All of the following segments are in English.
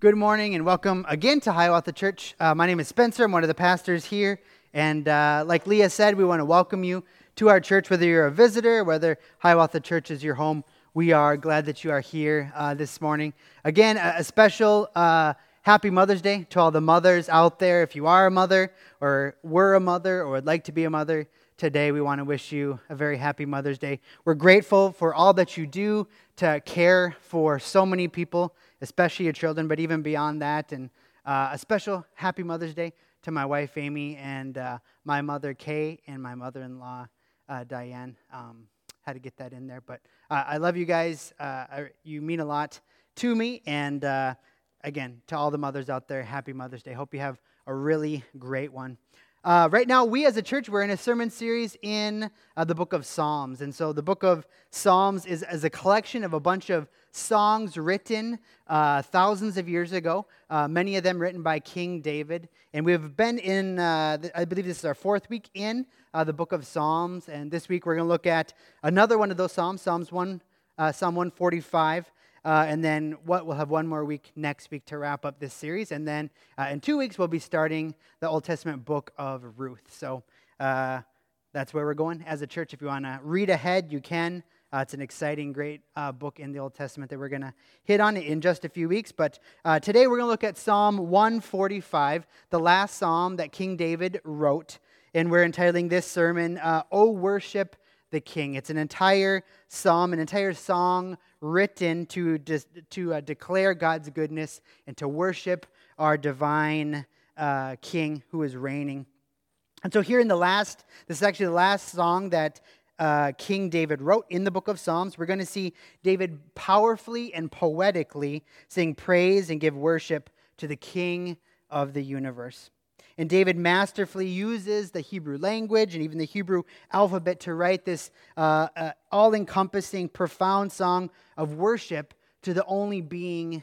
Good morning and welcome again to Hiawatha Church. Uh, my name is Spencer. I'm one of the pastors here. And uh, like Leah said, we want to welcome you to our church, whether you're a visitor, whether Hiawatha Church is your home. We are glad that you are here uh, this morning. Again, a, a special uh, happy Mother's Day to all the mothers out there. If you are a mother or were a mother or would like to be a mother, today we want to wish you a very happy Mother's Day. We're grateful for all that you do to care for so many people especially your children, but even beyond that. And uh, a special happy Mother's Day to my wife, Amy, and uh, my mother, Kay, and my mother in law, uh, Diane. Um, had to get that in there. But uh, I love you guys. Uh, I, you mean a lot to me. And uh, again, to all the mothers out there, happy Mother's Day. Hope you have a really great one. Uh, right now, we as a church, we're in a sermon series in uh, the book of Psalms. And so the book of Psalms is, is a collection of a bunch of songs written uh, thousands of years ago, uh, many of them written by King David. And we've been in, uh, I believe this is our fourth week in uh, the book of Psalms. And this week we're going to look at another one of those Psalms, Psalms 1, Psalm 145. Uh, and then what we'll have one more week next week to wrap up this series. And then uh, in two weeks, we'll be starting the Old Testament book of Ruth. So uh, that's where we're going as a church. If you want to read ahead, you can. Uh, it's an exciting, great uh, book in the Old Testament that we're going to hit on in just a few weeks. But uh, today we're going to look at Psalm 145, the last psalm that King David wrote. And we're entitling this sermon, O Worship the King. It's an entire psalm, an entire song written to, to uh, declare God's goodness and to worship our divine uh, King who is reigning. And so, here in the last, this is actually the last song that uh, King David wrote in the book of Psalms. We're going to see David powerfully and poetically sing praise and give worship to the King of the universe. And David masterfully uses the Hebrew language and even the Hebrew alphabet to write this uh, uh, all encompassing, profound song of worship to the only being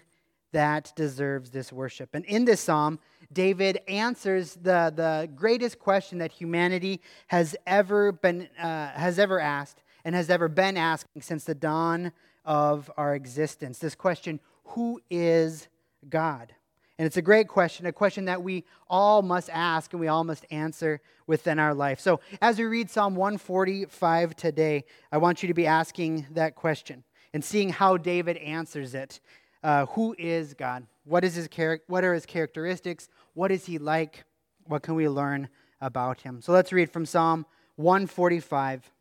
that deserves this worship. And in this psalm, David answers the, the greatest question that humanity has ever, been, uh, has ever asked and has ever been asking since the dawn of our existence. This question who is God? And it's a great question, a question that we all must ask and we all must answer within our life. So, as we read Psalm 145 today, I want you to be asking that question and seeing how David answers it. Uh, who is God? What, is his char- what are his characteristics? What is he like? What can we learn about him? So, let's read from Psalm 145.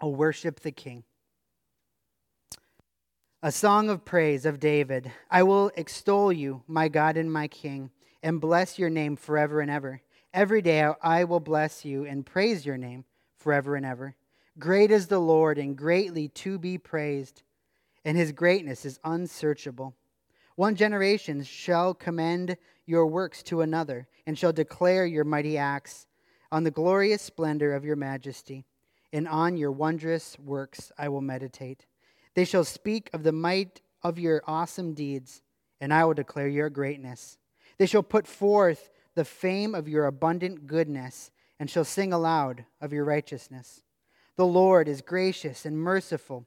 Oh, worship the King. A song of praise of David. I will extol you, my God and my King, and bless your name forever and ever. Every day I will bless you and praise your name forever and ever. Great is the Lord and greatly to be praised, and his greatness is unsearchable. One generation shall commend your works to another, and shall declare your mighty acts on the glorious splendor of your majesty, and on your wondrous works I will meditate. They shall speak of the might of your awesome deeds, and I will declare your greatness. They shall put forth the fame of your abundant goodness, and shall sing aloud of your righteousness. The Lord is gracious and merciful,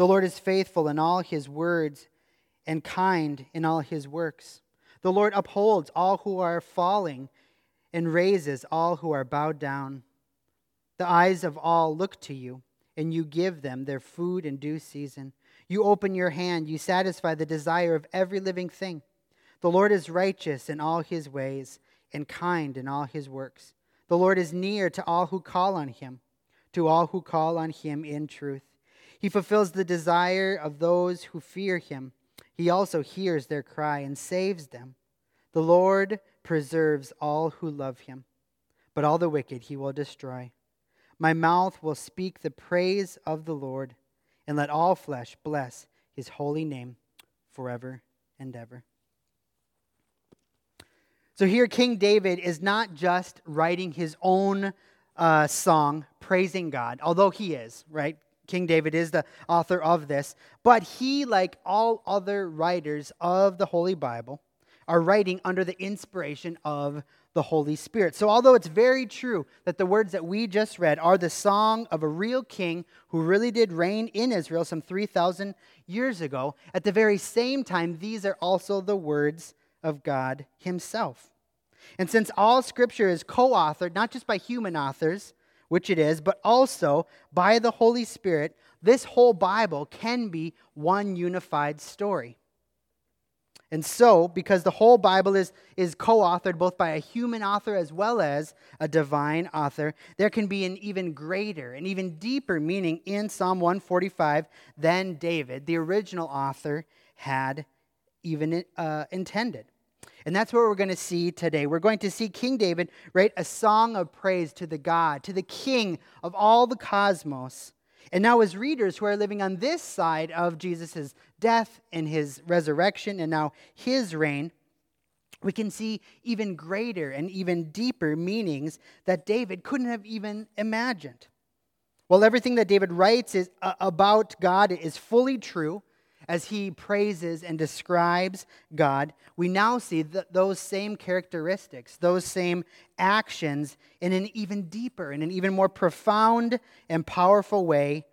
The Lord is faithful in all his words and kind in all his works. The Lord upholds all who are falling and raises all who are bowed down. The eyes of all look to you, and you give them their food in due season. You open your hand, you satisfy the desire of every living thing. The Lord is righteous in all his ways and kind in all his works. The Lord is near to all who call on him, to all who call on him in truth. He fulfills the desire of those who fear him. He also hears their cry and saves them. The Lord preserves all who love him, but all the wicked he will destroy. My mouth will speak the praise of the Lord, and let all flesh bless his holy name forever and ever. So here, King David is not just writing his own uh, song praising God, although he is, right? King David is the author of this. But he, like all other writers of the Holy Bible, are writing under the inspiration of the Holy Spirit. So, although it's very true that the words that we just read are the song of a real king who really did reign in Israel some 3,000 years ago, at the very same time, these are also the words of God Himself. And since all Scripture is co authored, not just by human authors, which it is, but also by the Holy Spirit, this whole Bible can be one unified story. And so, because the whole Bible is, is co authored both by a human author as well as a divine author, there can be an even greater and even deeper meaning in Psalm 145 than David, the original author, had even uh, intended. And that's what we're going to see today. We're going to see King David write a song of praise to the God, to the King of all the cosmos. And now, as readers who are living on this side of Jesus' death and his resurrection and now his reign, we can see even greater and even deeper meanings that David couldn't have even imagined. Well, everything that David writes is, about God is fully true, as he praises and describes God, we now see those same characteristics, those same actions in an even deeper, in an even more profound and powerful way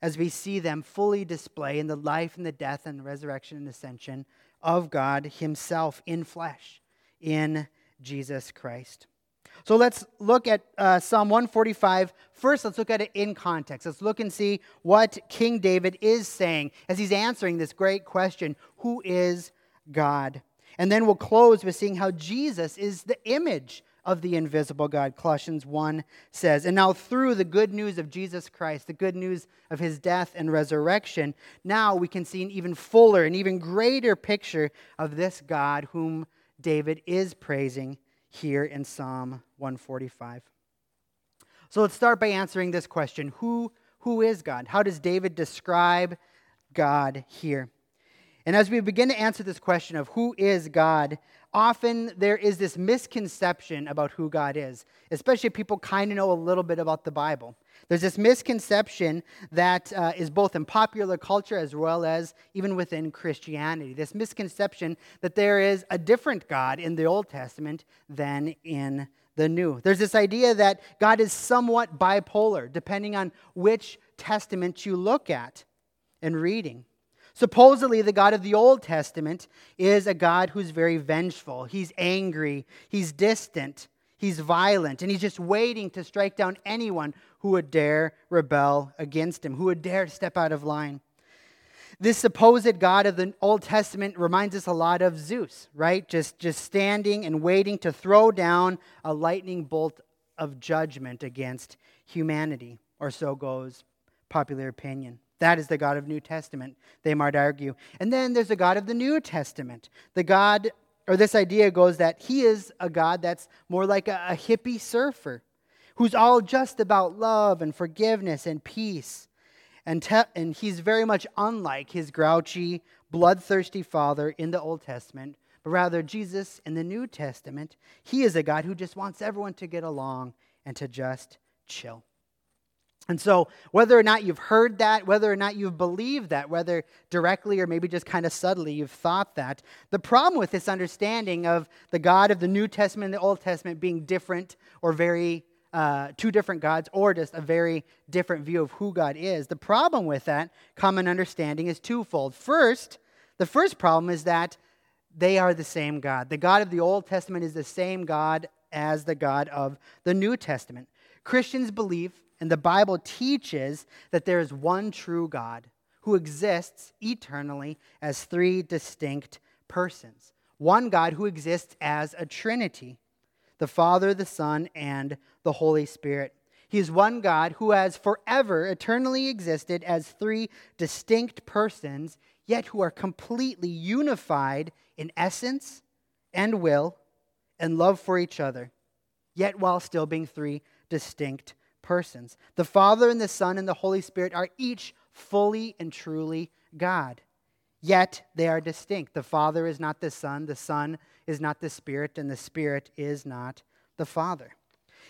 as we see them fully display in the life and the death and the resurrection and ascension of God Himself in flesh, in Jesus Christ. So let's look at uh, Psalm 145. First, let's look at it in context. Let's look and see what King David is saying as he's answering this great question Who is God? And then we'll close with seeing how Jesus is the image of the invisible God. Colossians 1 says. And now, through the good news of Jesus Christ, the good news of his death and resurrection, now we can see an even fuller, an even greater picture of this God whom David is praising here in Psalm 145. So let's start by answering this question Who, who is God? How does David describe God here? And as we begin to answer this question of who is God, often there is this misconception about who God is, especially if people kind of know a little bit about the Bible. There's this misconception that uh, is both in popular culture as well as even within Christianity. This misconception that there is a different God in the Old Testament than in the New. There's this idea that God is somewhat bipolar, depending on which testament you look at and reading. Supposedly, the God of the Old Testament is a God who's very vengeful. He's angry, he's distant, he's violent, and he's just waiting to strike down anyone who would dare rebel against him, who would dare step out of line. This supposed God of the Old Testament reminds us a lot of Zeus, right? Just, just standing and waiting to throw down a lightning bolt of judgment against humanity, or so goes popular opinion. That is the God of New Testament, they might argue. And then there's the God of the New Testament. The God, or this idea goes that he is a God that's more like a, a hippie surfer who's all just about love and forgiveness and peace. And, te- and he's very much unlike his grouchy, bloodthirsty father in the Old Testament, but rather Jesus in the New Testament. He is a God who just wants everyone to get along and to just chill. And so, whether or not you've heard that, whether or not you've believed that, whether directly or maybe just kind of subtly you've thought that, the problem with this understanding of the God of the New Testament and the Old Testament being different or very uh, two different gods or just a very different view of who God is. The problem with that common understanding is twofold. First, the first problem is that they are the same God. The God of the Old Testament is the same God as the God of the New Testament. Christians believe, and the Bible teaches, that there is one true God who exists eternally as three distinct persons. One God who exists as a trinity the Father, the Son, and the Holy Spirit. He is one God who has forever, eternally existed as three distinct persons, yet who are completely unified in essence and will and love for each other, yet while still being three distinct persons. The Father and the Son and the Holy Spirit are each fully and truly God, yet they are distinct. The Father is not the Son, the Son is not the Spirit, and the Spirit is not the Father.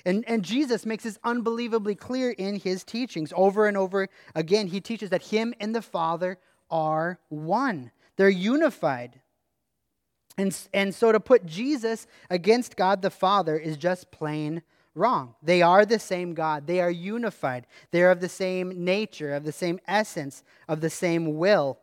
And, and Jesus makes this unbelievably clear in his teachings. Over and over again, he teaches that him and the Father are one, they're unified. And, and so to put Jesus against God the Father is just plain wrong. They are the same God. They are unified. They are of the same nature, of the same essence, of the same will,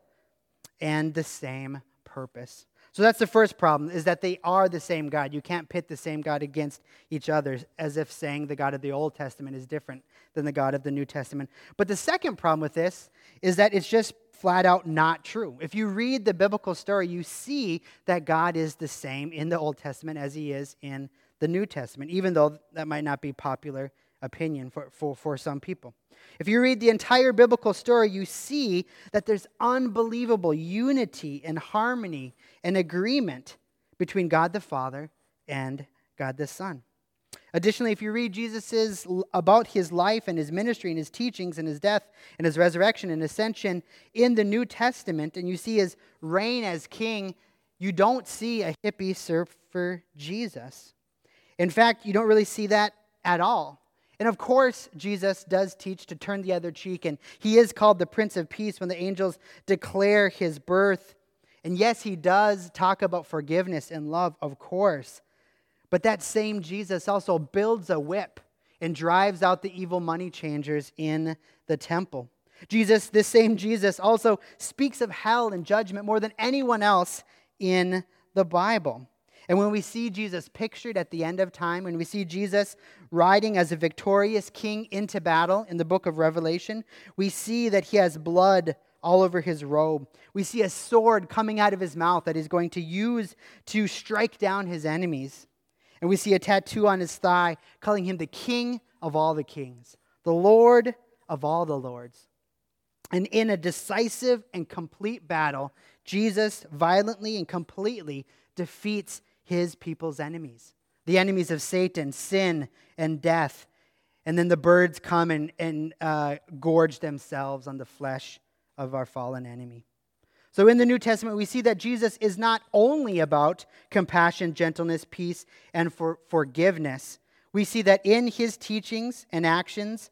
and the same purpose. So that's the first problem is that they are the same God. You can't pit the same God against each other as if saying the God of the Old Testament is different than the God of the New Testament. But the second problem with this is that it's just flat out not true. If you read the biblical story, you see that God is the same in the Old Testament as he is in the New Testament, even though that might not be popular opinion for, for, for some people. If you read the entire biblical story, you see that there's unbelievable unity and harmony and agreement between God the Father and God the Son. Additionally, if you read Jesus's about his life and his ministry and his teachings and his death and his resurrection and ascension in the New Testament, and you see his reign as king, you don't see a hippie surfer Jesus. In fact, you don't really see that at all. And of course, Jesus does teach to turn the other cheek, and he is called the Prince of Peace when the angels declare his birth. And yes, he does talk about forgiveness and love, of course. But that same Jesus also builds a whip and drives out the evil money changers in the temple. Jesus, this same Jesus, also speaks of hell and judgment more than anyone else in the Bible. And when we see Jesus pictured at the end of time, when we see Jesus riding as a victorious king into battle in the book of Revelation, we see that he has blood all over his robe. We see a sword coming out of his mouth that he's going to use to strike down his enemies. And we see a tattoo on his thigh calling him the King of all the kings, the Lord of all the lords. And in a decisive and complete battle, Jesus violently and completely defeats his people's enemies, the enemies of Satan, sin, and death. And then the birds come and, and uh, gorge themselves on the flesh of our fallen enemy. So in the New Testament, we see that Jesus is not only about compassion, gentleness, peace, and for forgiveness. We see that in his teachings and actions,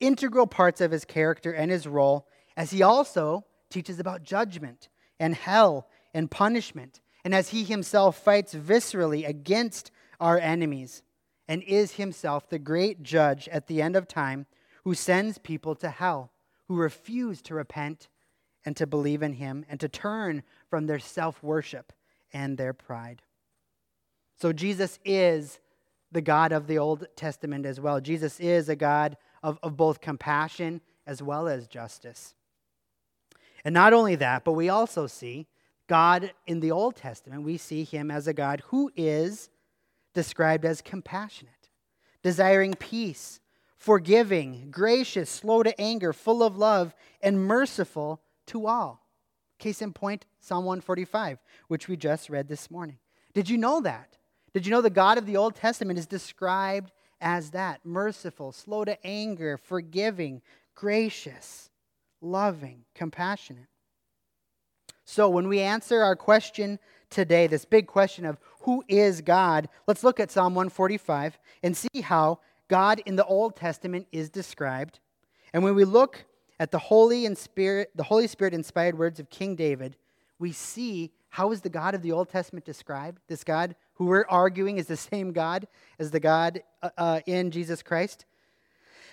integral parts of his character and his role, as he also teaches about judgment and hell and punishment and as he himself fights viscerally against our enemies and is himself the great judge at the end of time who sends people to hell who refuse to repent and to believe in him and to turn from their self worship and their pride. So, Jesus is the God of the Old Testament as well. Jesus is a God of, of both compassion as well as justice. And not only that, but we also see God in the Old Testament, we see him as a God who is described as compassionate, desiring peace, forgiving, gracious, slow to anger, full of love, and merciful to all. Case in point, Psalm 145, which we just read this morning. Did you know that? Did you know the God of the Old Testament is described as that merciful, slow to anger, forgiving, gracious, loving, compassionate? So, when we answer our question today, this big question of who is God, let's look at Psalm 145 and see how God in the Old Testament is described. And when we look at the Holy and Spirit, the Holy Spirit inspired words of King David, we see how is the God of the Old Testament described? This God who we're arguing is the same God as the God uh, uh in Jesus Christ.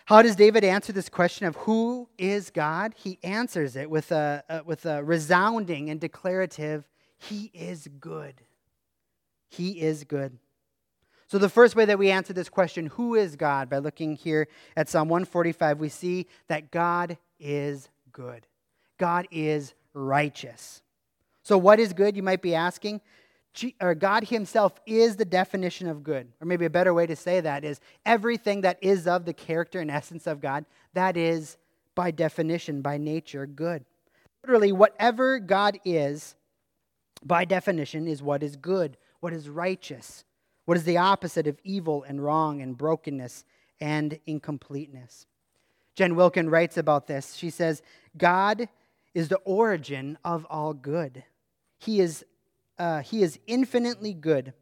How does David answer this question of who is God? He answers it with a, a, with a resounding and declarative, He is good. He is good. So, the first way that we answer this question, who is God, by looking here at Psalm 145, we see that God is good. God is righteous. So, what is good, you might be asking? God Himself is the definition of good. Or maybe a better way to say that is everything that is of the character and essence of God, that is by definition, by nature, good. Literally, whatever God is, by definition, is what is good, what is righteous, what is the opposite of evil and wrong and brokenness and incompleteness. Jen Wilkin writes about this. She says, God is the origin of all good. He is uh, he is infinitely good,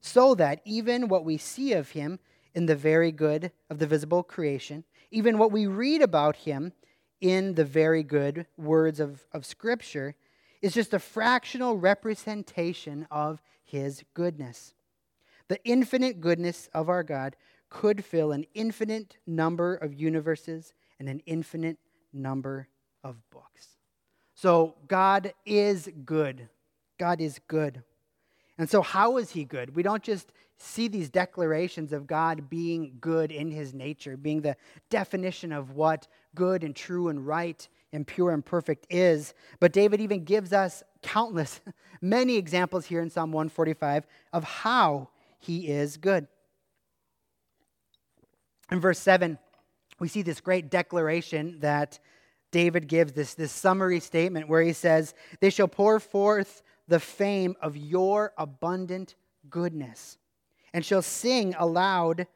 so that even what we see of him in the very good of the visible creation, even what we read about him in the very good words of, of Scripture, is just a fractional representation of his goodness. The infinite goodness of our God could fill an infinite number of universes and an infinite number of books. So God is good. God is good. And so, how is he good? We don't just see these declarations of God being good in his nature, being the definition of what good and true and right and pure and perfect is. But David even gives us countless, many examples here in Psalm 145 of how he is good. In verse 7, we see this great declaration that David gives, this, this summary statement where he says, They shall pour forth the fame of your abundant goodness and shall sing aloud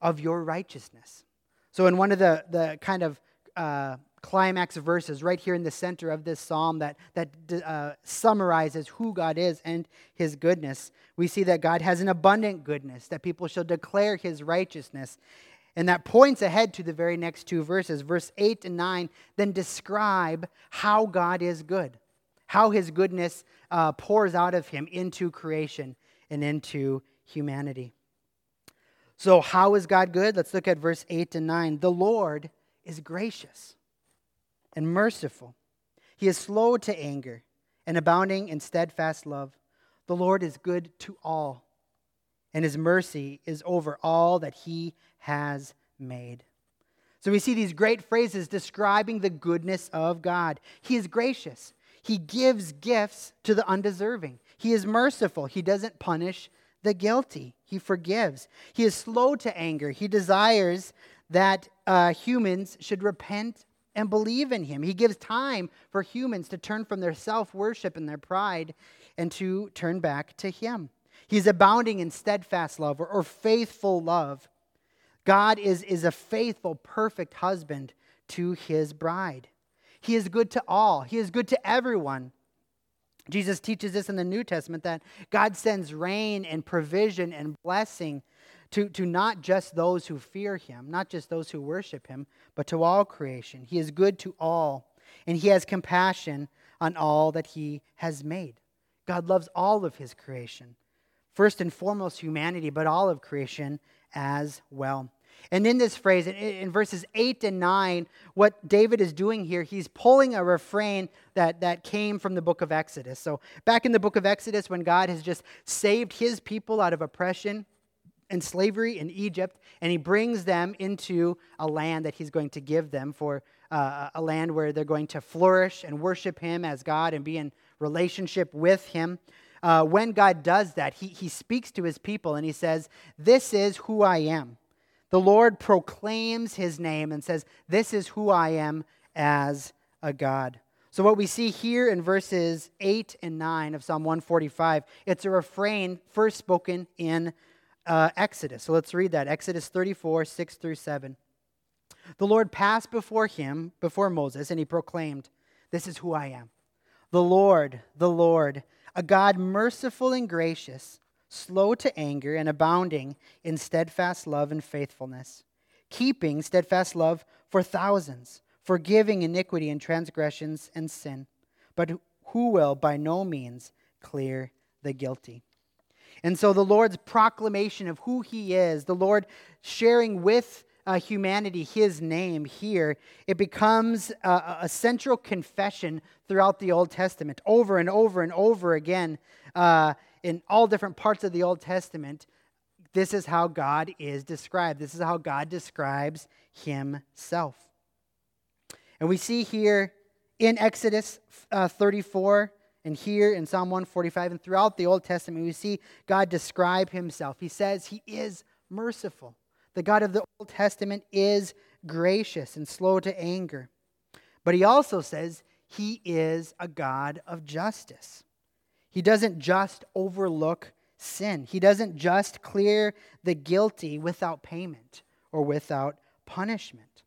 of your righteousness. So, in one of the, the kind of uh, climax verses right here in the center of this psalm that, that uh, summarizes who God is and his goodness, we see that God has an abundant goodness, that people shall declare his righteousness. And that points ahead to the very next two verses. Verse 8 and 9 then describe how God is good, how his goodness uh, pours out of him into creation and into humanity. So, how is God good? Let's look at verse 8 and 9. The Lord is gracious and merciful. He is slow to anger and abounding in steadfast love. The Lord is good to all, and his mercy is over all that he has made. So we see these great phrases describing the goodness of God. He is gracious. He gives gifts to the undeserving. He is merciful. He doesn't punish the guilty. He forgives. He is slow to anger. He desires that uh, humans should repent and believe in him. He gives time for humans to turn from their self worship and their pride and to turn back to him. He's abounding in steadfast love or, or faithful love. God is, is a faithful, perfect husband to his bride. He is good to all, he is good to everyone. Jesus teaches this in the New Testament that God sends rain and provision and blessing to, to not just those who fear him, not just those who worship him, but to all creation. He is good to all, and he has compassion on all that he has made. God loves all of his creation, first and foremost humanity, but all of creation as well. And in this phrase, in, verses 8 and 9, what David is doing here, he's pulling a refrain that, that came from the book of Exodus. So, back in the book of Exodus, when God has just saved his people out of oppression and slavery in Egypt, and he brings them into a land that he's going to give them for uh, a land where they're going to flourish and worship him as God and be in relationship with him. Uh, when God does that, he, he speaks to his people and he says, This is who I am. The Lord proclaims his name and says, This is who I am as a God. So, what we see here in verses 8 and 9 of Psalm 145, it's a refrain first spoken in uh, Exodus. So, let's read that Exodus 34, 6 through 7. The Lord passed before him, before Moses, and he proclaimed, This is who I am. The Lord, the Lord, a God merciful and gracious slow to anger, and abounding in steadfast love and faithfulness, keeping steadfast love for thousands, forgiving iniquity and transgressions and sin, but who will by no means clear the guilty. And so the Lord's proclamation of who he is, the Lord sharing with uh, humanity his name here, it becomes a, a, central confession throughout the Old Testament, over and over and over again. Uh, in all different parts of the Old Testament, this is how God is described. This is how God describes himself. And we see here in Exodus uh, 34 and here in Psalm 145 and throughout the Old Testament, we see God describe himself. He says he is merciful. The God of the Old Testament is gracious and slow to anger. But he also says he is a God of justice. He doesn't just overlook sin, He doesn't just clear the guilty without payment or without punishment.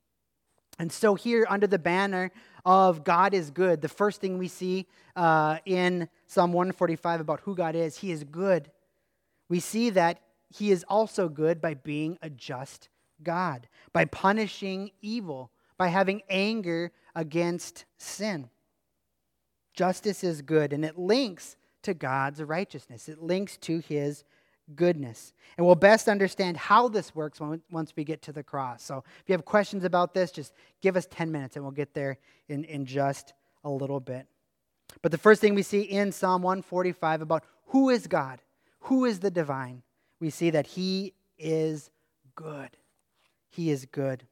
And so, here under the banner of God is good, the first thing we see uh, in Psalm 145 about who God is, He is good. We see that He is also good by being a just God, by punishing evil, by having anger against sin. Justice is good, and it links to God's righteousness, it links to His goodness. And we'll best understand how this works once we get to the cross. So if you have questions about this, just give us 10 minutes and we'll get there in, in just a little bit. But the first thing we see in Psalm 145 about who is God, who is the divine, we see that He is good. He is good.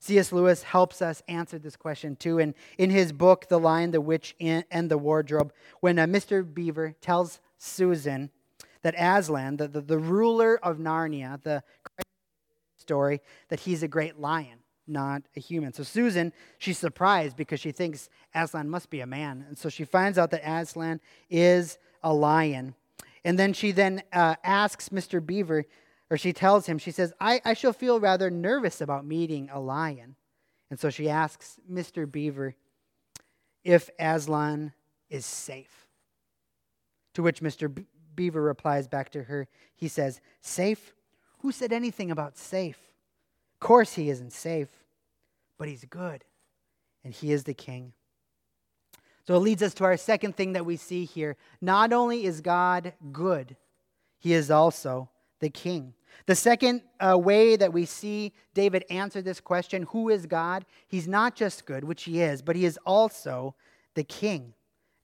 C.S. Lewis helps us answer this question too. And in his book, The Lion, the Witch, and the Wardrobe, when uh, Mr. Beaver tells Susan that Aslan, the, the, the ruler of Narnia, the story, that he's a great lion, not a human. So Susan, she's surprised because she thinks Aslan must be a man. And so she finds out that Aslan is a lion. And then she then uh, asks Mr. Beaver, or she tells him, she says, I, I shall feel rather nervous about meeting a lion. And so she asks Mr. Beaver if Aslan is safe. To which Mr. Beaver replies back to her. He says, Safe? Who said anything about safe? Of course, he isn't safe, but he's good, and he is the king. So it leads us to our second thing that we see here. Not only is God good, he is also the king. The second uh, way that we see David answer this question, who is God? He's not just good, which he is, but he is also the king.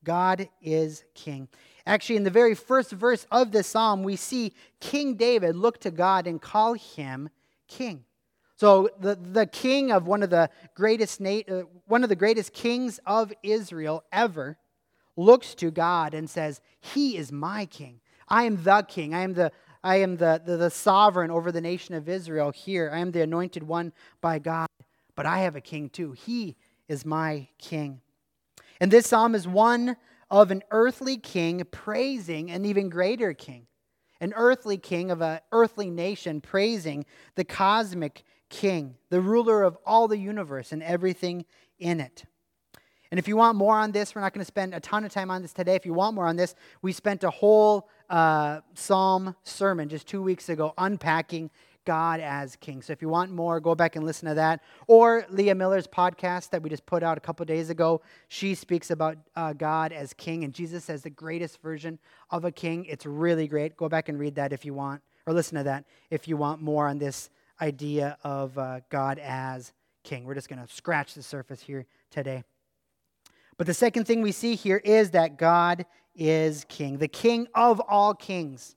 God is king. Actually, in the very first verse of this psalm, we see King David look to God and call him king. So the, the king of one of the greatest uh, one of the greatest kings of Israel ever looks to God and says, "He is my king. I am the king. I am the I am the, the, the sovereign over the nation of Israel here. I am the anointed one by God, but I have a king too. He is my king." And this psalm is one of an earthly king praising an even greater king. An earthly king of an earthly nation praising the cosmic king, the ruler of all the universe and everything in it. And if you want more on this, we're not going to spend a ton of time on this today. If you want more on this, we spent a whole uh, psalm sermon just two weeks ago unpacking God as King. So if you want more, go back and listen to that. Or Leah Miller's podcast that we just put out a couple days ago. She speaks about uh, God as King and Jesus as the greatest version of a king. It's really great. Go back and read that if you want, or listen to that if you want more on this idea of uh, God as King. We're just going to scratch the surface here today. But the second thing we see here is that God is King, the King of all kings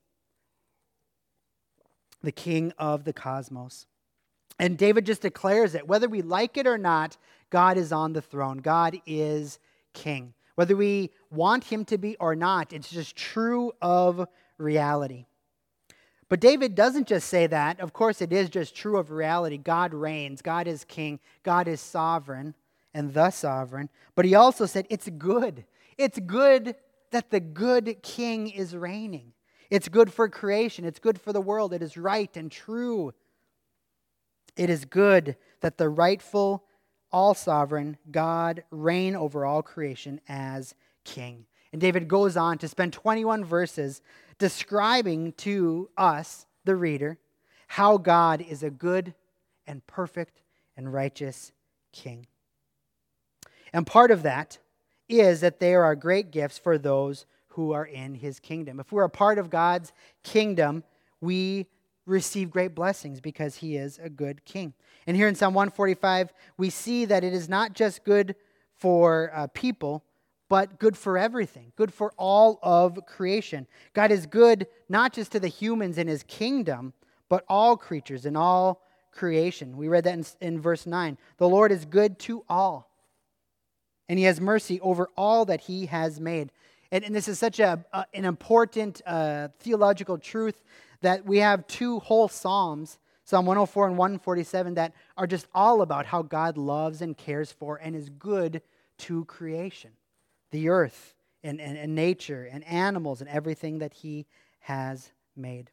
the king of the cosmos. And David just declares it. Whether we like it or not, God is on the throne. God is king. Whether we want him to be or not, it's just true of reality. But David doesn't just say that. Of course, it is just true of reality. God reigns, God is king, God is sovereign and the sovereign. But he also said it's good. It's good that the good king is reigning. It's good for creation, it's good for the world, it is right and true. It is good that the rightful, all sovereign God reign over all creation as king. And David goes on to spend 21 verses describing to us, the reader, how God is a good and perfect and righteous king. And part of that is that there are great gifts for those who are in his kingdom. If we're a part of God's kingdom, we receive great blessings because he is a good king. And here in Psalm 145, we see that it is not just good for uh, people, but good for everything, good for all of creation. God is good not just to the humans in his kingdom, but all creatures and all creation. We read that in, in verse 9. The Lord is good to all, and he has mercy over all that he has made. And, and this is such a, a an important uh, theological truth that we have two whole Psalms, Psalm 104 and 147, that are just all about how God loves and cares for and is good to creation, the earth and, and, and nature and animals and everything that He has made.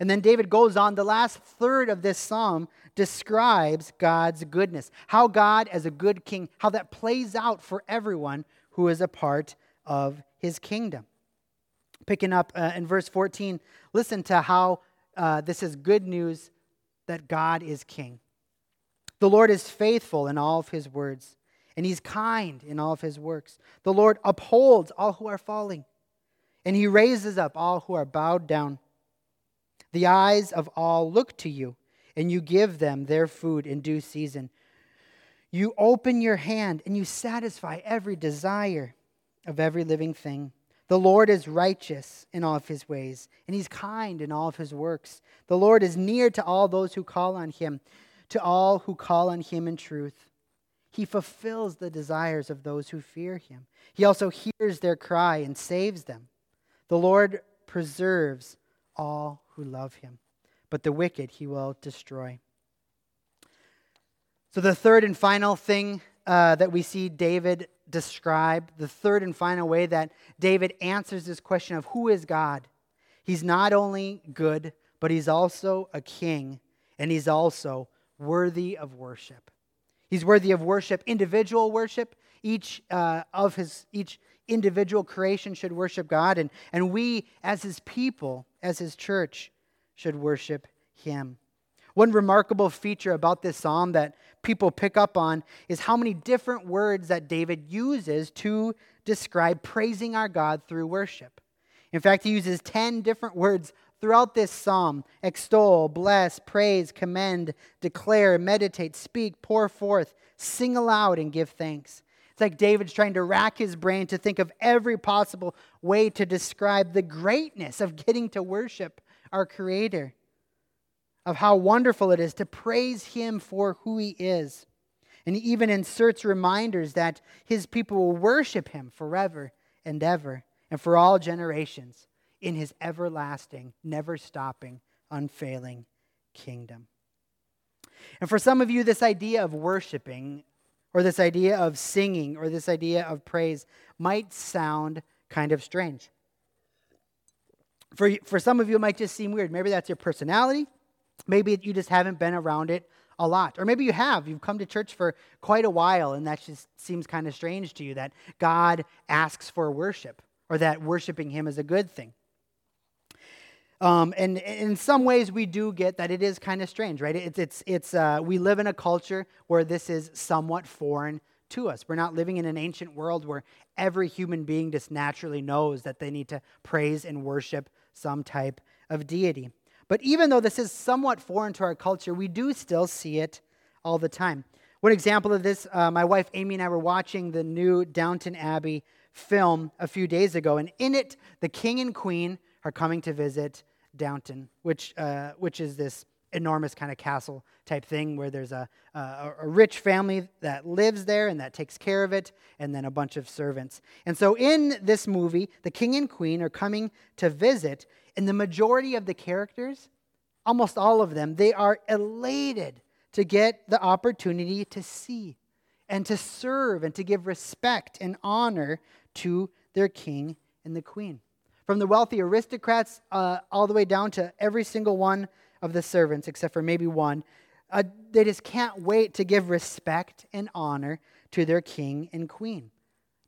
And then David goes on, the last third of this psalm describes God's goodness, how God, as a good king, how that plays out for everyone who is a part of his kingdom. Picking up uh, in verse 14, listen to how uh, this is good news that God is king. The Lord is faithful in all of his words, and he's kind in all of his works. The Lord upholds all who are falling, and he raises up all who are bowed down. The eyes of all look to you, and you give them their food in due season. You open your hand and you satisfy every desire of every living thing. The Lord is righteous in all of his ways, and he's kind in all of his works. The Lord is near to all those who call on him, to all who call on him in truth. He fulfills the desires of those who fear him. He also hears their cry and saves them. The Lord preserves all who love him, but the wicked he will destroy. So, the third and final thing uh, that we see David describe, the third and final way that David answers this question of who is God, he's not only good, but he's also a king, and he's also worthy of worship. He's worthy of worship, individual worship. Each uh, of his each individual creation should worship God, and, and we, as his people, as his church, should worship him. One remarkable feature about this psalm that people pick up on is how many different words that David uses to describe praising our God through worship. In fact, he uses 10 different words throughout this psalm extol, bless, praise, commend, declare, meditate, speak, pour forth, sing aloud, and give thanks. It's like David's trying to rack his brain to think of every possible way to describe the greatness of getting to worship our Creator of how wonderful it is to praise him for who he is. And he even inserts reminders that his people will worship him forever and ever and for all generations in his everlasting, never stopping, unfailing kingdom. And for some of you, this idea of worshiping, or this idea of singing, or this idea of praise might sound kind of strange. For, for some of you, it might just seem weird. Maybe that's your personality. Maybe you just haven't been around it a lot. Or maybe you have. You've come to church for quite a while, and that just seems kind of strange to you that God asks for worship or that worshiping Him is a good thing. Um, and in some ways, we do get that it is kind of strange, right? It's, it's, it's, uh, we live in a culture where this is somewhat foreign to us. We're not living in an ancient world where every human being just naturally knows that they need to praise and worship some type of deity. But even though this is somewhat foreign to our culture, we do still see it all the time. One example of this, uh, my wife Amy and I were watching the new Downton Abbey film a few days ago, and in it, the king and queen are coming to visit Downton, which, uh, which is this enormous kind of castle type thing where there's a, a, a, rich family that lives there and that takes care of it, and then a bunch of servants. And so in this movie, the king and queen are coming to visit, and the majority of the characters, almost all of them, they are elated to get the opportunity to see and to serve and to give respect and honor to their king and the queen. From the wealthy aristocrats uh, all the way down to every single one of the servants, except for maybe one, uh, they just can't wait to give respect and honor to their king and queen.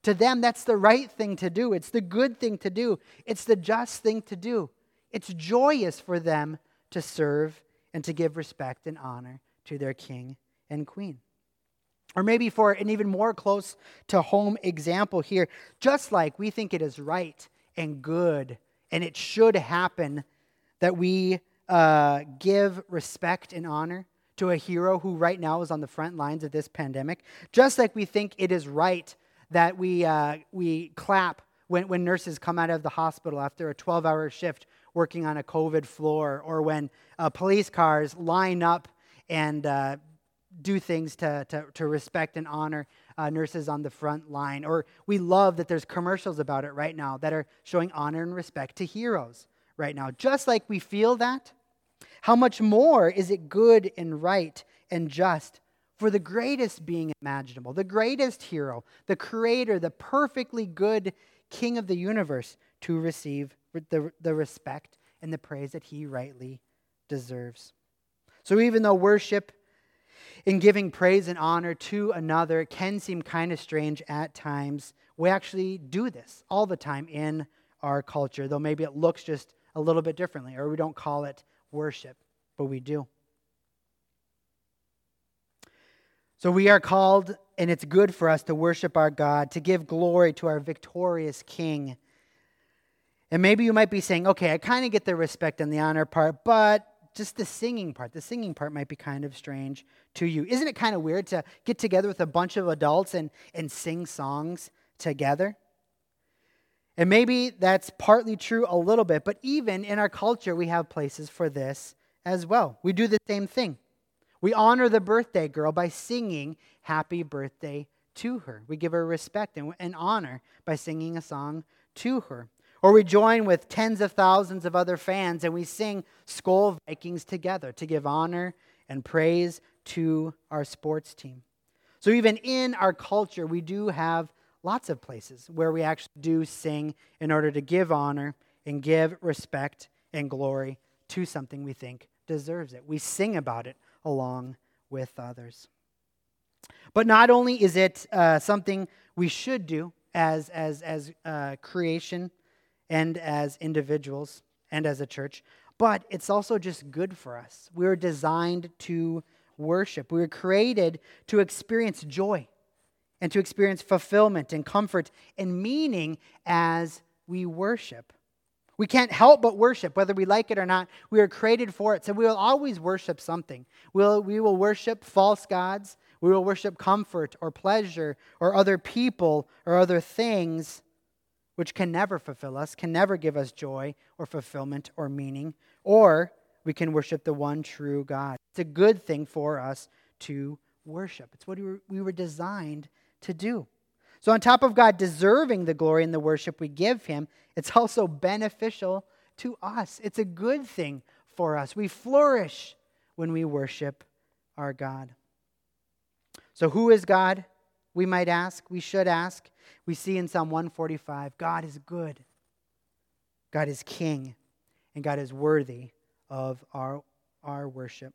To them, that's the right thing to do. It's the good thing to do. It's the just thing to do. It's joyous for them to serve and to give respect and honor to their king and queen. Or maybe for an even more close to home example here, just like we think it is right and good. And it should happen that we uh, give respect and honor to a hero who right now is on the front lines of this pandemic, just like we think it is right that we, uh, we clap when, when nurses come out of the hospital after a 12 hour shift working on a COVID floor, or when uh, police cars line up and uh, do things to, to, to, respect and honor uh, nurses on the front line. Or we love that there's commercials about it right now that are showing honor and respect to heroes right now. Just like we feel that, how much more is it good and right and just for the greatest being imaginable, the greatest hero, the creator, the perfectly good king of the universe to receive the, the respect and the praise that he rightly deserves. So even though worship in giving praise and honor to another can seem kind of strange at times, we actually do this all the time in our culture, though maybe it looks just a little bit differently, or we don't call it worship, but we do. So we are called, and it's good for us to worship our God, to give glory to our victorious King. And maybe you might be saying, okay, I kind of get the respect and the honor part, but just the singing part, the singing part might be kind of strange to you. Isn't it kind of weird to get together with a bunch of adults and, and sing songs together? And maybe that's partly true a little bit, but even in our culture, we have places for this as well. We do the same thing. We honor the birthday girl by singing happy birthday to her. We give her respect and, and honor by singing a song to her. Or we join with tens of thousands of other fans and we sing Skol Vikings together to give honor and praise to our sports team. So, even in our culture, we do have lots of places where we actually do sing in order to give honor and give respect and glory to something we think deserves it. We sing about it along with others. But not only is it uh, something we should do as, as, as uh, creation and as individuals and as a church, but it's also just good for us. We were designed to worship, we were created to experience joy and to experience fulfillment and comfort and meaning as we worship. We can't help but worship, whether we like it or not. We are created for it. So we will always worship something. We'll, we will worship false gods. We will worship comfort or pleasure or other people or other things which can never fulfill us, can never give us joy or fulfillment or meaning. Or we can worship the one true God. It's a good thing for us to worship. It's what we were, we were designed to do. So, on top of God deserving the glory and the worship we give Him, it's also beneficial to us. It's a good thing for us. We flourish when we worship our God. So, who is God? We might ask, we should ask. We see in Psalm 145 God is good, God is king, and God is worthy of our, our worship.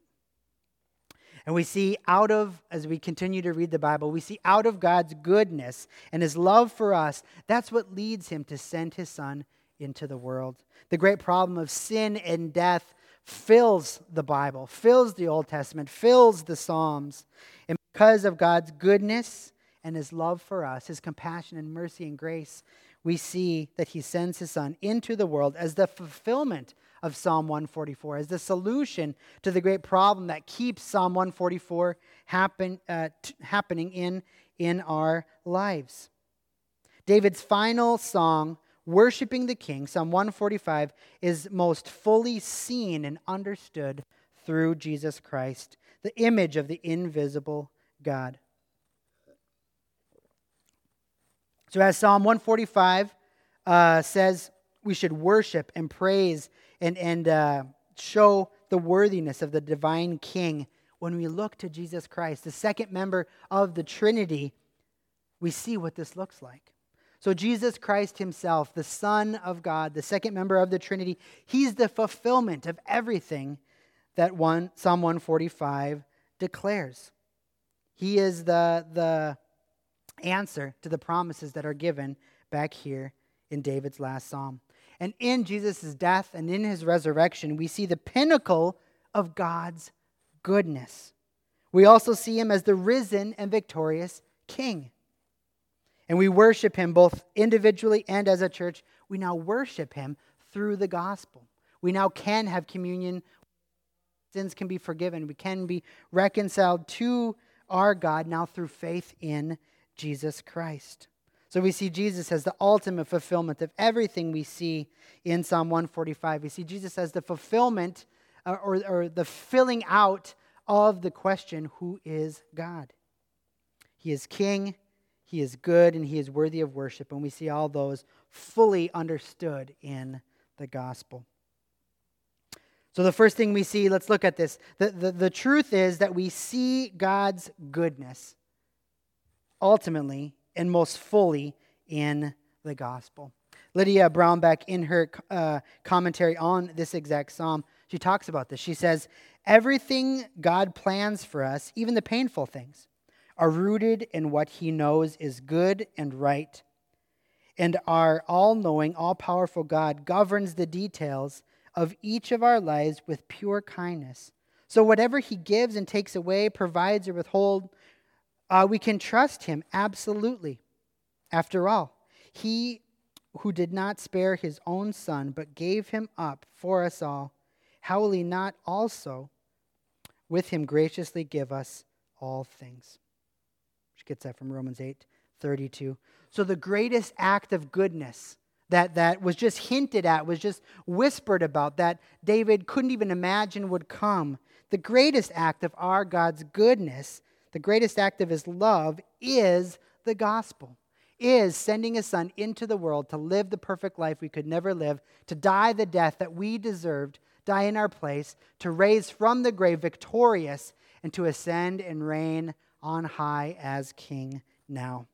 And we see out of, as we continue to read the Bible, we see out of God's goodness and his love for us, that's what leads him to send his son into the world. The great problem of sin and death fills the Bible, fills the Old Testament, fills the Psalms. And because of God's goodness and his love for us, his compassion and mercy and grace, we see that he sends his son into the world as the fulfillment of Psalm 144 as the solution to the great problem that keeps Psalm 144 happen, uh, t- happening in, in our lives. David's final song, Worshiping the King, Psalm 145, is most fully seen and understood through Jesus Christ, the image of the invisible God. So, as Psalm 145 uh, says, we should worship and praise and, and uh, show the worthiness of the divine King when we look to Jesus Christ, the second member of the Trinity, we see what this looks like. So, Jesus Christ Himself, the Son of God, the second member of the Trinity, He's the fulfillment of everything that one, Psalm 145 declares. He is the, the answer to the promises that are given back here in David's last psalm. And in Jesus' death and in his resurrection, we see the pinnacle of God's goodness. We also see him as the risen and victorious King. And we worship him both individually and as a church. We now worship him through the gospel. We now can have communion. Sins can be forgiven. We can be reconciled to our God now through faith in Jesus Christ. So we see Jesus as the ultimate fulfillment of everything we see in Psalm 145. We see Jesus as the fulfillment uh, or, or the filling out of the question who is God? He is king, he is good, and he is worthy of worship. And we see all those fully understood in the gospel. So, the first thing we see, let's look at this. The, the, the truth is that we see God's goodness ultimately and most fully in the gospel. Lydia Brownback, in her uh, commentary on this exact psalm, she talks about this. She says, Everything God plans for us, even the painful things, are rooted in what He knows is good and right. And our all knowing, all powerful God governs the details of each of our lives with pure kindness. So, whatever He gives and takes away, provides or withholds, uh, we can trust Him absolutely. After all, He who did not spare His own Son, but gave Him up for us all, how will He not also with Him graciously give us all things? Which gets that from Romans 8 32. So, the greatest act of goodness that, that was just hinted at, was just whispered about, that David couldn't even imagine would come. The greatest act of our God's goodness, the greatest act of his love, is the gospel, is sending his son into the world to live the perfect life we could never live, to die the death that we deserved, die in our place, to raise from the grave victorious, and to ascend and reign on high as king now.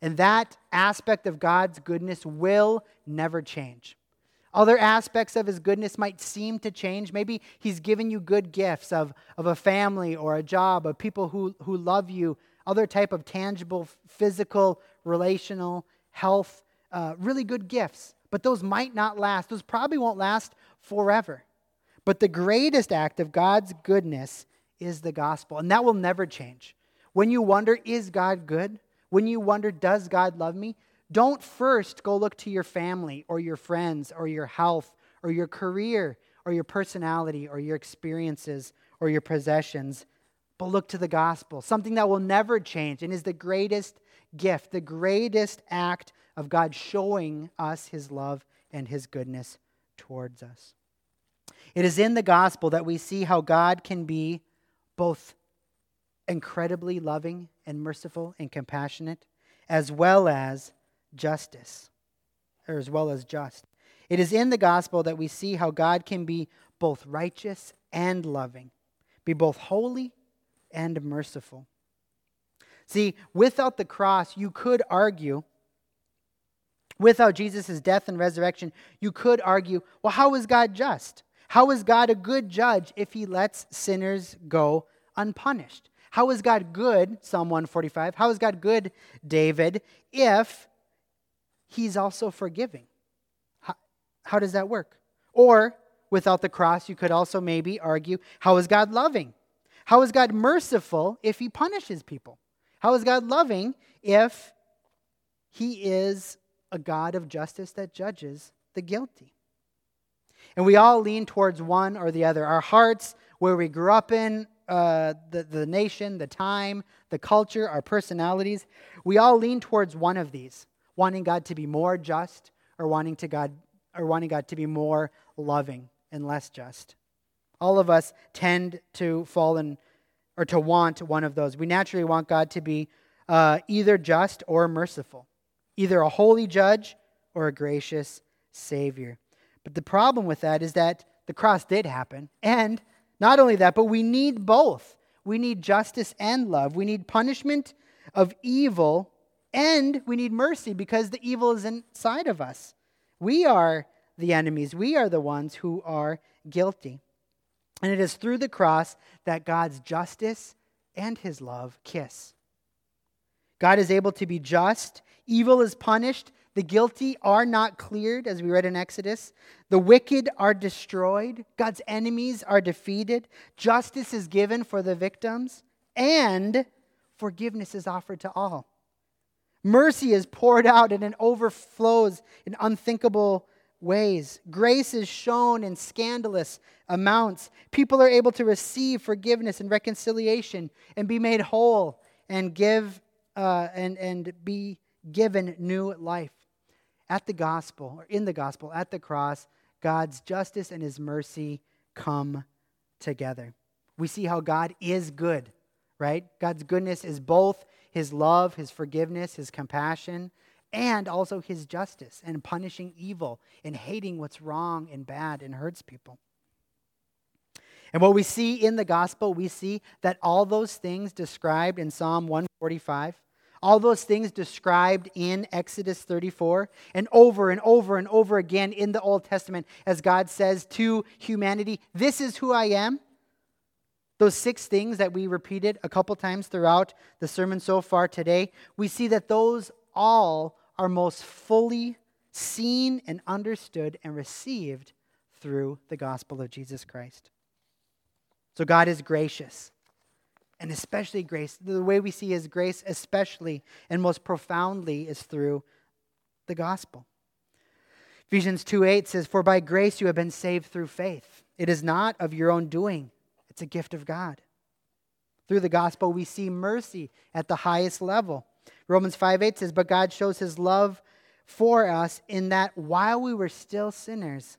And that aspect of God's goodness will never change. Other aspects of his goodness might seem to change. Maybe he's given you good gifts of, of a family or a job, of people who, who love you, other type of tangible, physical, relational, health, uh, really good gifts. But those might not last. Those probably won't last forever. But the greatest act of God's goodness is the gospel, and that will never change. When you wonder, is God good? When you wonder, does God love me? Don't first go look to your family or your friends or your health or your career or your personality or your experiences or your possessions, but look to the gospel, something that will never change and is the greatest gift, the greatest act of God showing us his love and his goodness towards us. It is in the gospel that we see how God can be both incredibly loving and merciful and compassionate, as well as justice, or as well as just. It is in the gospel that we see how God can be both righteous and loving, be both holy and merciful. See, without the cross, you could argue, without Jesus' death and resurrection, you could argue, well, how is God just? How is God a good judge if he lets sinners go unpunished? How is God good, Psalm 145? How is God good, David, if he's also forgiving? How, how does that work? Or, without the cross, you could also maybe argue, how is God loving? How is God merciful if he punishes people? How is God loving if he is a God of justice that judges the guilty? And we all lean towards one or the other. Our hearts, where we grew up in, uh, the, the nation, the time, the culture, our personalities, we all lean towards one of these, wanting God to be more just or wanting to God or wanting God to be more loving and less just. All of us tend to fall in or to want one of those. We naturally want God to be uh, either just or merciful, either a holy judge or a gracious Savior. But the problem with that is that the cross did happen, and not only that, but we need both. We need justice and love. We need punishment of evil, and we need mercy because the evil is inside of us. We are the enemies, we are the ones who are guilty. And it is through the cross that God's justice and his love kiss. God is able to be just, evil is punished, the guilty are not cleared, as we read in Exodus. The wicked are destroyed. God's enemies are defeated. Justice is given for the victims, and forgiveness is offered to all. Mercy is poured out and it overflows in unthinkable ways. Grace is shown in scandalous amounts. People are able to receive forgiveness and reconciliation and be made whole and give uh, and, and be given new life at the gospel, or in the gospel, at the cross, God's justice and his mercy come together. We see how God is good, right? God's goodness is both his love, his forgiveness, his compassion, and also his justice and punishing evil and hating what's wrong and bad and hurts people. And what we see in the gospel, we see that all those things described in Psalm 145 All those things described in Exodus 34 and over and over and over again in the Old Testament as God says to humanity, This is who I am. Those six things that we repeated a couple times throughout the sermon so far today, we see that those all are most fully seen and understood and received through the gospel of Jesus Christ. So God is gracious. And especially grace, the way we see his grace, especially and most profoundly, is through the gospel. Ephesians 2 8 says, For by grace you have been saved through faith. It is not of your own doing, it's a gift of God. Through the gospel, we see mercy at the highest level. Romans 5 8 says, But God shows his love for us in that while we were still sinners,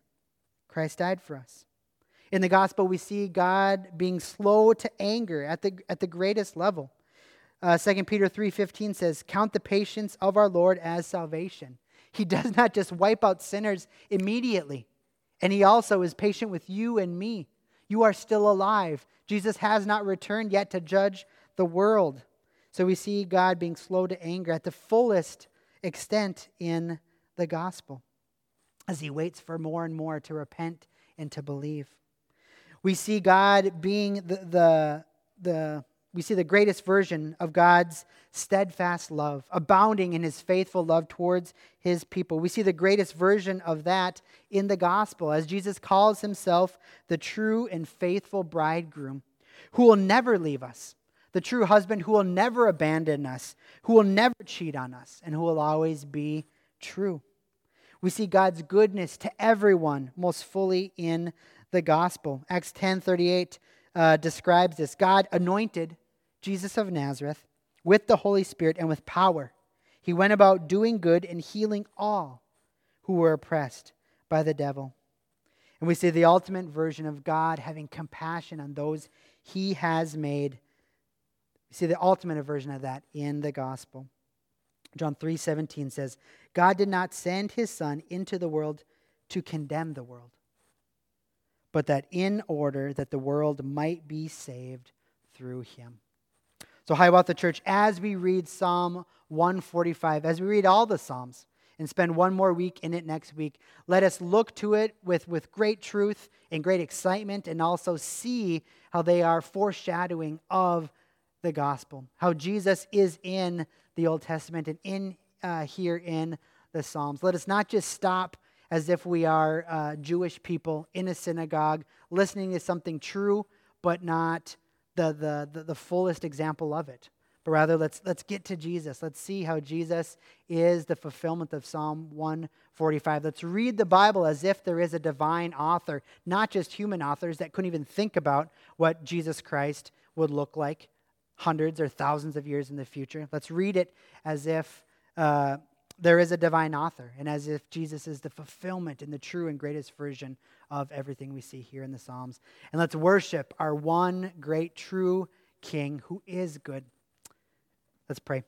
Christ died for us. In the gospel, we see God being slow to anger at the, at the greatest level. Uh, 2 Peter 3.15 says, Count the patience of our Lord as salvation. He does not just wipe out sinners immediately, and he also is patient with you and me. You are still alive. Jesus has not returned yet to judge the world. So we see God being slow to anger at the fullest extent in the gospel as he waits for more and more to repent and to believe. We see God being the, the, the we see the greatest version of God's steadfast love, abounding in his faithful love towards his people. We see the greatest version of that in the gospel as Jesus calls himself the true and faithful bridegroom who will never leave us, the true husband who will never abandon us, who will never cheat on us, and who will always be true. We see God's goodness to everyone most fully in the gospel. Acts 10 38 uh, describes this God anointed Jesus of Nazareth with the Holy Spirit and with power. He went about doing good and healing all who were oppressed by the devil. And we see the ultimate version of God having compassion on those he has made. We see the ultimate version of that in the gospel. John 3:17 says, God did not send his son into the world to condemn the world, but that in order that the world might be saved through him. So, how about the Church, as we read Psalm 145, as we read all the Psalms, and spend one more week in it next week. Let us look to it with, with great truth and great excitement and also see how they are foreshadowing of the gospel, how Jesus is in the Old Testament and in uh, here in the Psalms. Let us not just stop as if we are uh, Jewish people in a synagogue listening to something true, but not the, the, the, the fullest example of it. But rather, let's, let's get to Jesus. Let's see how Jesus is the fulfillment of Psalm 145. Let's read the Bible as if there is a divine author, not just human authors that couldn't even think about what Jesus Christ would look like hundreds or thousands of years in the future. Let's read it as if uh, there is a divine author and as if Jesus is the fulfillment and the true and greatest version of everything we see here in the Psalms. And let's worship our one great true King who is good. Let's pray.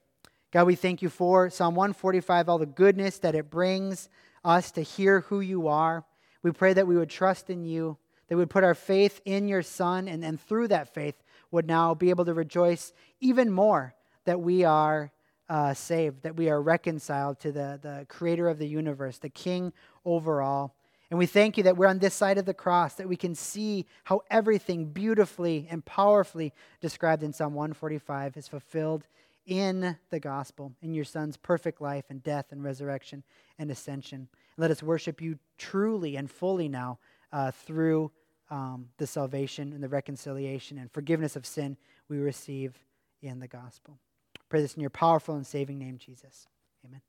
God, we thank you for Psalm 145, all the goodness that it brings us to hear who you are. We pray that we would trust in you, that we would put our faith in your Son, and then through that faith would now be able to rejoice even more that we are uh, saved, that we are reconciled to the, the creator of the universe, the king over all. And we thank you that we're on this side of the cross, that we can see how everything beautifully and powerfully described in Psalm 145 is fulfilled in the gospel, in your Son's perfect life and death and resurrection and ascension. Let us worship you truly and fully now uh, through um, the salvation and the reconciliation and forgiveness of sin we receive in the gospel. Pray this in your powerful and saving name, Jesus. Amen.